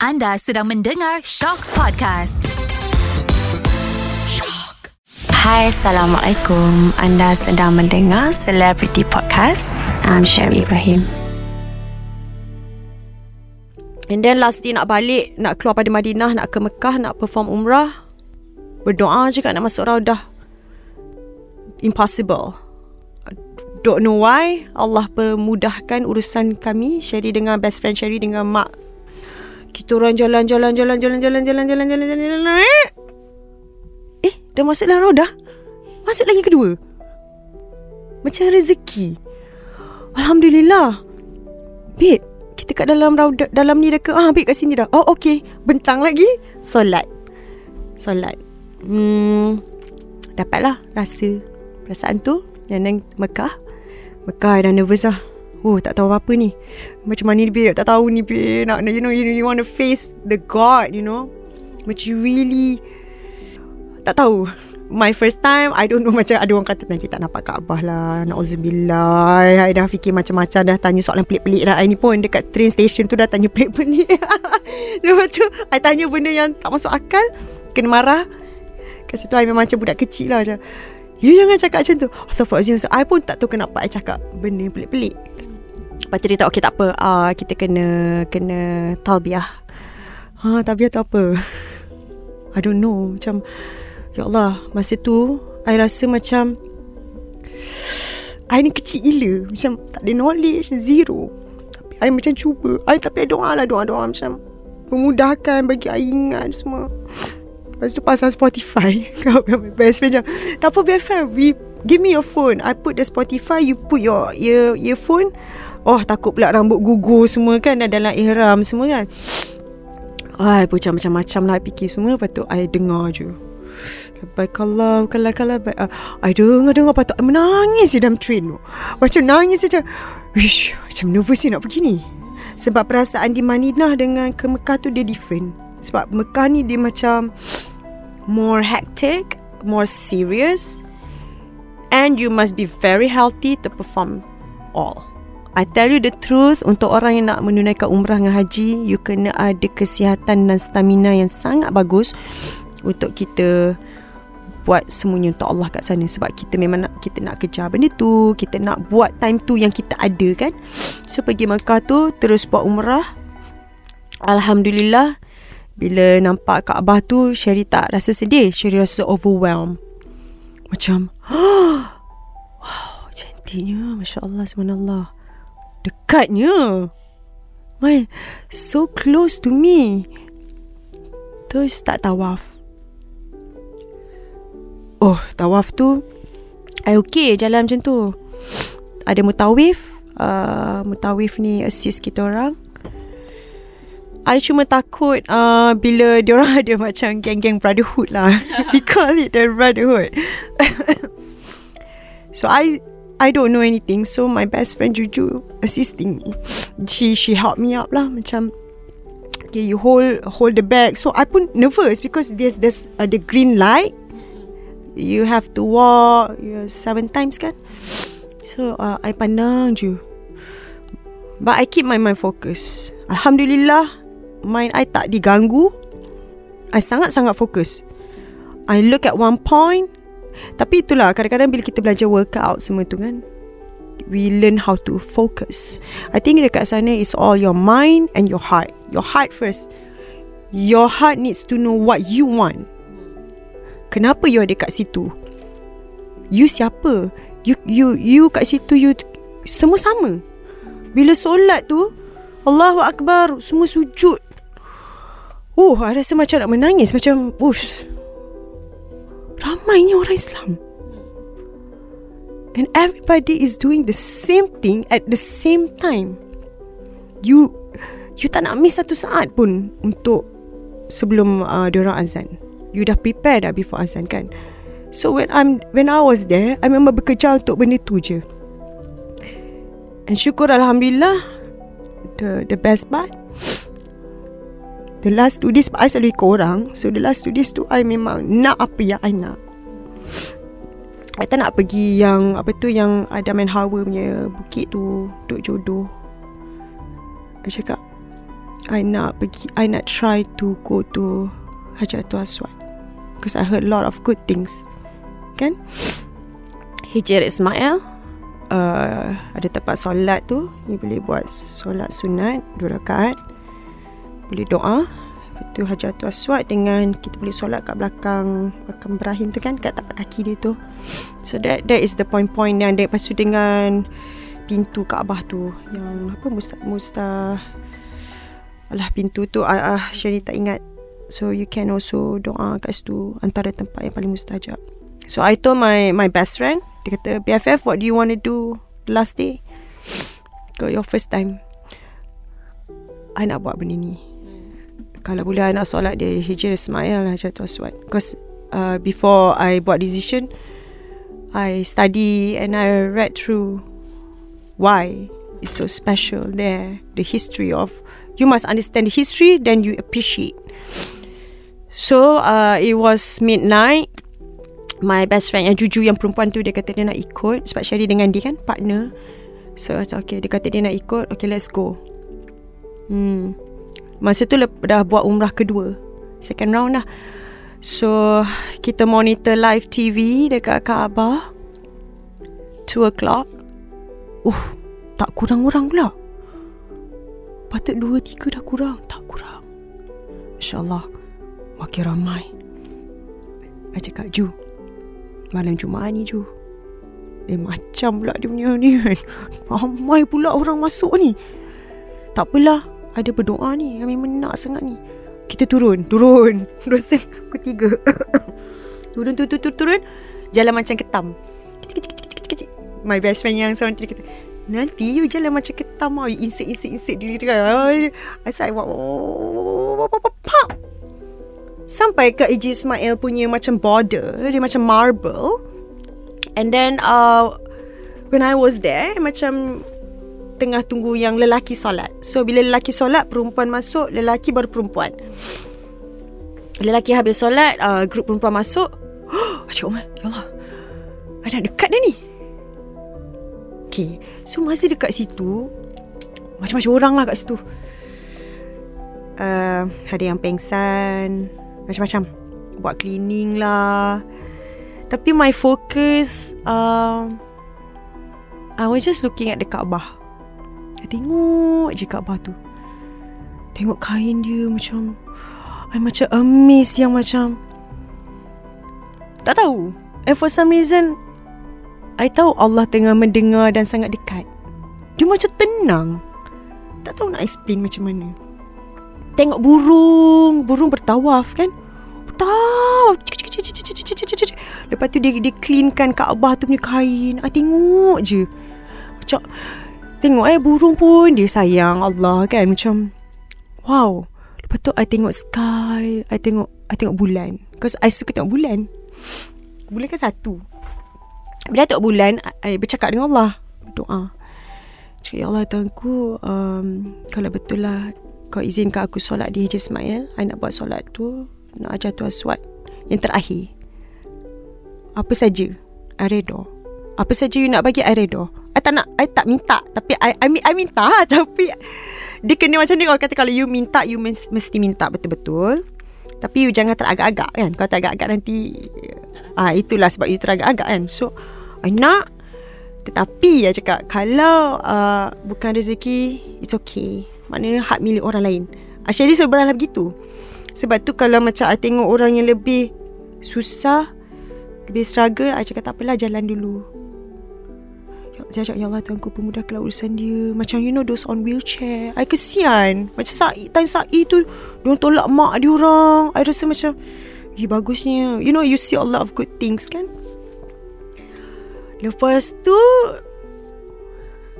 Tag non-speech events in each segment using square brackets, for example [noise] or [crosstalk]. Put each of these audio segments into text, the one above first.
Anda sedang mendengar Shock Podcast. Shock. Hai, Assalamualaikum. Anda sedang mendengar Celebrity Podcast. I'm Sherry Ibrahim. And then last day nak balik Nak keluar pada Madinah Nak ke Mekah Nak perform umrah Berdoa je kat nak masuk raudah Impossible Don't know why Allah permudahkan urusan kami Sherry dengan best friend Sherry dengan mak Kita orang jalan-jalan Jalan-jalan Jalan-jalan Jalan-jalan Jalan-jalan Eh dah masuk dalam raudah Masuk lagi kedua Macam rezeki Alhamdulillah Babe kita kat dalam rauda, dalam ni dah ke ah ambil kat sini dah. Oh okey, bentang lagi solat. Solat. Hmm dapatlah rasa perasaan tu dan then Mekah. Mekah dah nervous lah. Oh tak tahu apa ni. Macam mana ni babe, tak tahu ni babe. Nak you know you, you want to face the God, you know. Macam really tak tahu. My first time I don't know. [laughs] Macam ada orang kata nanti tak nampak Kaabah lah. Na'udzubillah I dah fikir macam-macam. Dah tanya soalan pelik-pelik dah I ni pun dekat train station tu dah tanya [laughs] pelik-pelik. Lepas tu I tanya benda yang tak masuk akal. Kena marah. Kat situ I memang macam budak kecil lah. Macam You jangan cakap macam tu. Astaghfirullahaladzim I pun tak tahu kenapa I cakap benda pelik-pelik Lepas tu dia tak okay tak apa. Uh, Kita kena Kena talbiah. Ha, talbiah tu apa? [laughs] I don't know. Macam Ya Allah Masa tu I rasa macam I ni kecil gila. Macam tak ada knowledge Zero. Tapi I macam cuba. I tapi I doa lah Doa-doa macam Memudahkan Bagi I ingat semua. Lepas tu pasang Spotify. [laughs] Kau my best friend macam Tak apa friend. We Give me your phone. I put the Spotify You put your ear, earphone Oh takut pula rambut gugur semua kan Dalam ihram semua kan. I pun macam-macam lah I fikir semua. Lepas tu I dengar je. Baik Allah Kalau kalau baik uh, I dengar dengar patut I menangis je dalam train tu. Macam nangis je Wish Macam nervous nak pergi ni. Sebab perasaan di Madinah Dengan ke Mekah tu Dia different. Sebab Mekah ni dia macam More hectic More serious And you must be very healthy To perform all I tell you the truth Untuk orang yang nak menunaikan umrah dengan haji You kena ada kesihatan dan stamina yang sangat bagus Untuk kita buat semuanya untuk Allah kat sana. Sebab kita memang nak kita nak kejar benda tu kita nak buat time tu yang kita ada kan? So pergi Mekah tu terus buat umrah. Alhamdulillah bila nampak Kaabah tu Sherry tak rasa sedih. Sherry rasa overwhelmed. Macam [gasps] wow cantiknya Masya Allah subhanallah dekatnya. My so close to me. Terus tak tawaf. Oh tawaf tu I okay jalan macam tu. Ada mutawif. Uh, Mutawif ni assist kita orang. I cuma takut uh, Bila diorang ada [laughs] macam Geng-geng brotherhood lah. [laughs] We call it the brotherhood. [laughs] So I I don't know anything So my best friend Juju Assisting me. She she help me up lah Macam Okay you hold Hold the bag. So I pun nervous Because there's there's uh, The green light. You have to walk you Seven times kan? So uh, I pandang je But I keep my mind focus. Alhamdulillah Mind I tak diganggu. I sangat-sangat fokus I look at one point Tapi itulah Kadang-kadang bila kita belajar workout Semua tu kan We learn how to focus I think dekat sana Is all your mind And your heart Your heart first Your heart needs to know What you want Kenapa you ada kat situ? You siapa? You you you kat situ you semua sama. Bila solat tu Allahu Akbar semua sujud. Oh, I rasa macam nak menangis macam. Ramainya orang Islam. And everybody is doing the same thing at the same time. You you tak nak miss satu saat pun untuk sebelum uh, diorang azan. You dah prepare dah before azan kan So when I'm when I was there I memang bekerja untuk benda tu je And syukur Alhamdulillah The the best part The last two days I selalu ikut orang. So the last two days tu I memang nak apa yang I nak. I tak nak pergi yang Apa tu yang Adam and Hawa punya Bukit tu Duk jodoh. I cakap I nak pergi I nak try to go to Hajatul Aswad Because I heard a lot of good things. Kan? Hijir Ismail uh, Ada tempat solat tu. You boleh buat solat sunat Dua rakaat Boleh doa. Lepas tu Hajatul Aswad Dengan kita boleh solat kat belakang Makam Ibrahim tu kan Kat tapak kaki dia tu. So that that is the point-point Yang dia lepas tu dengan Pintu Kaabah tu Yang apa Mustah Mustah Alah pintu tu ah, ah Syari tak ingat. So you can also doa kat situ Antara tempat yang paling mustajab. So I told my my best friend Dia kata BFF what do you want to do The last day? Go your first time. I nak buat benda ni Kalau boleh I nak solat di Hijir Ismail lah Jatuh Aswad. Because uh, Before I buat decision I study And I read through Why It's so special there The history of you must understand the history then you appreciate. So uh, it was midnight. My best friend yang Juju yang perempuan tu dia kata dia nak ikut sebab Sherry dengan dia kan partner. So I said, okay dia kata dia nak ikut okay let's go. Hmm. Masa tu dah buat umrah kedua. Second round dah so kita monitor live TV dekat Kaabah 2 o'clock. Uh tak kurang orang pula. Patut dua tiga dah kurang. Tak kurang. InsyaAllah Makin ramai. I cakap Ju Malam Jumaat ni Ju. Dia macam pula dia punya ni kan. [laughs] Ramai pula orang masuk ni. Tak apalah Ada berdoa ni Kami menak sangat ni Kita turun Turun Dosen ketiga Turun turun turun turun Jalan macam ketam Kecik kecik kecik kecik My best friend yang seorang tu dia kata Nanti you jalan macam ketam lah. You insert, insert, insert diri dia kan. I said, Sampai ke Eji Ismail punya macam border. Dia macam marble. And then, uh, when I was there, macam tengah tunggu yang lelaki solat. So, bila lelaki solat, perempuan masuk, lelaki baru perempuan. Lelaki habis solat, uh, grup perempuan masuk. [gasps] Oh, Cik Umar, ya Allah. Ada dekat dah ni. Okay So masa dekat situ Macam-macam orang lah kat situ uh, Ada yang pengsan Macam-macam Buat cleaning lah Tapi my focus uh, I was just looking at the Kaabah tengok je Kaabah tu Tengok kain dia macam I macam amazed yang macam Tak tahu And for some reason I tahu Allah tengah mendengar dan sangat dekat. Dia macam tenang. Tak tahu nak explain macam mana. Tengok burung, burung bertawaf kan? Bertawaf. Lepas tu dia dia cleankan Kaabah tu punya kain. I tengok je. Macam tengok eh burung pun dia sayang Allah kan macam wow. Lepas tu I tengok sky, I tengok I tengok bulan. Because I suka tengok bulan. Bulan kan satu. Bila tengok bulan I bercakap dengan Allah Doa Cakap Ya Allah Tuanku um, Kalau betul lah Kau izinkan aku solat di Hijaz Ismail I nak buat solat tu Nak ajar tu aswad Yang terakhir Apa saja I redha Apa saja you nak bagi I redha I tak nak I tak minta. Tapi I, I, I minta [laughs] Tapi Dia kena macam ni. Kalau kata kalau you minta You mesti minta betul-betul. Tapi you jangan teragak-agak kan? Kalau teragak-agak nanti ah Itulah sebab you teragak-agak kan? So I nak. Tetapi I cakap Kalau uh, Bukan rezeki It's okay. Maknanya hak milik orang lain. Asyari sebenarnya begitu Sebab tu kalau macam I tengok orang yang lebih Susah Lebih struggle I cakap tak apalah jalan dulu Ya, ya Allah Tuanku pemudahkanlah urusan dia. Macam you know those on wheelchair. I kesian. Macam Sa'i Tan Sa'i tu Dia tolak mak dia orang. I rasa macam Ya bagusnya. You know you see a lot of good things kan? Lepas tu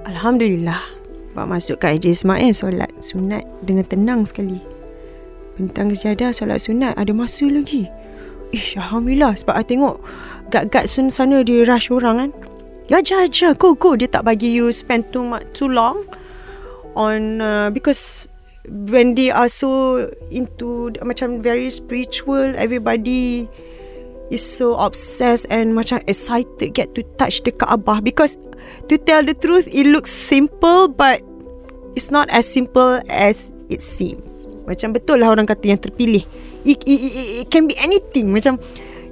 Alhamdulillah Buat masuk kat Eji Ismail Solat sunat Dengan tenang sekali. Bentang sejadah Solat sunat Ada masa lagi. Ish Alhamdulillah Sebab I tengok Gad-gad sana Dia rush orang kan Ya aja aja go go dia tak bagi you spend too much too long on uh, because when they are so into macam very spiritual everybody is so obsessed and macam excited get to touch the Kaabah because to tell the truth it looks simple but it's not as simple as it seems. Macam betul lah orang kata yang terpilih. It, it, it, it can be anything. Macam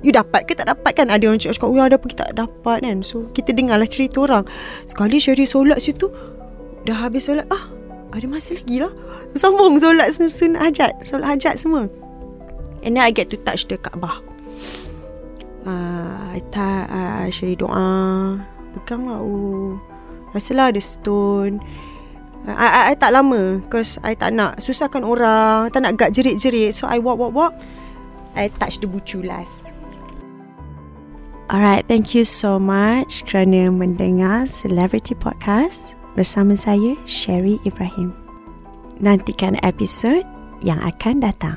you dapat ke tak dapat kan. Ada orang cakap, oh ada apa kita tak dapat kan. So kita dengarlah cerita orang. Sekali Syari solat situ. Dah habis solat. Ah ada masa lagi lah. Sambung solat sun hajat. Solat hajat semua. And then I get to touch the Kaabah. Uh, I tak uh, Syari doa. Pegang lah. Oh. Rasalah ada stone. I, I, I tak lama Because I tak nak Susahkan orang Tak nak gak jerit-jerit So I walk walk walk I touch the bucu last Alright, thank you so much kerana mendengar Celebrity Podcast bersama saya Sherry Ibrahim. Nantikan episod yang akan datang.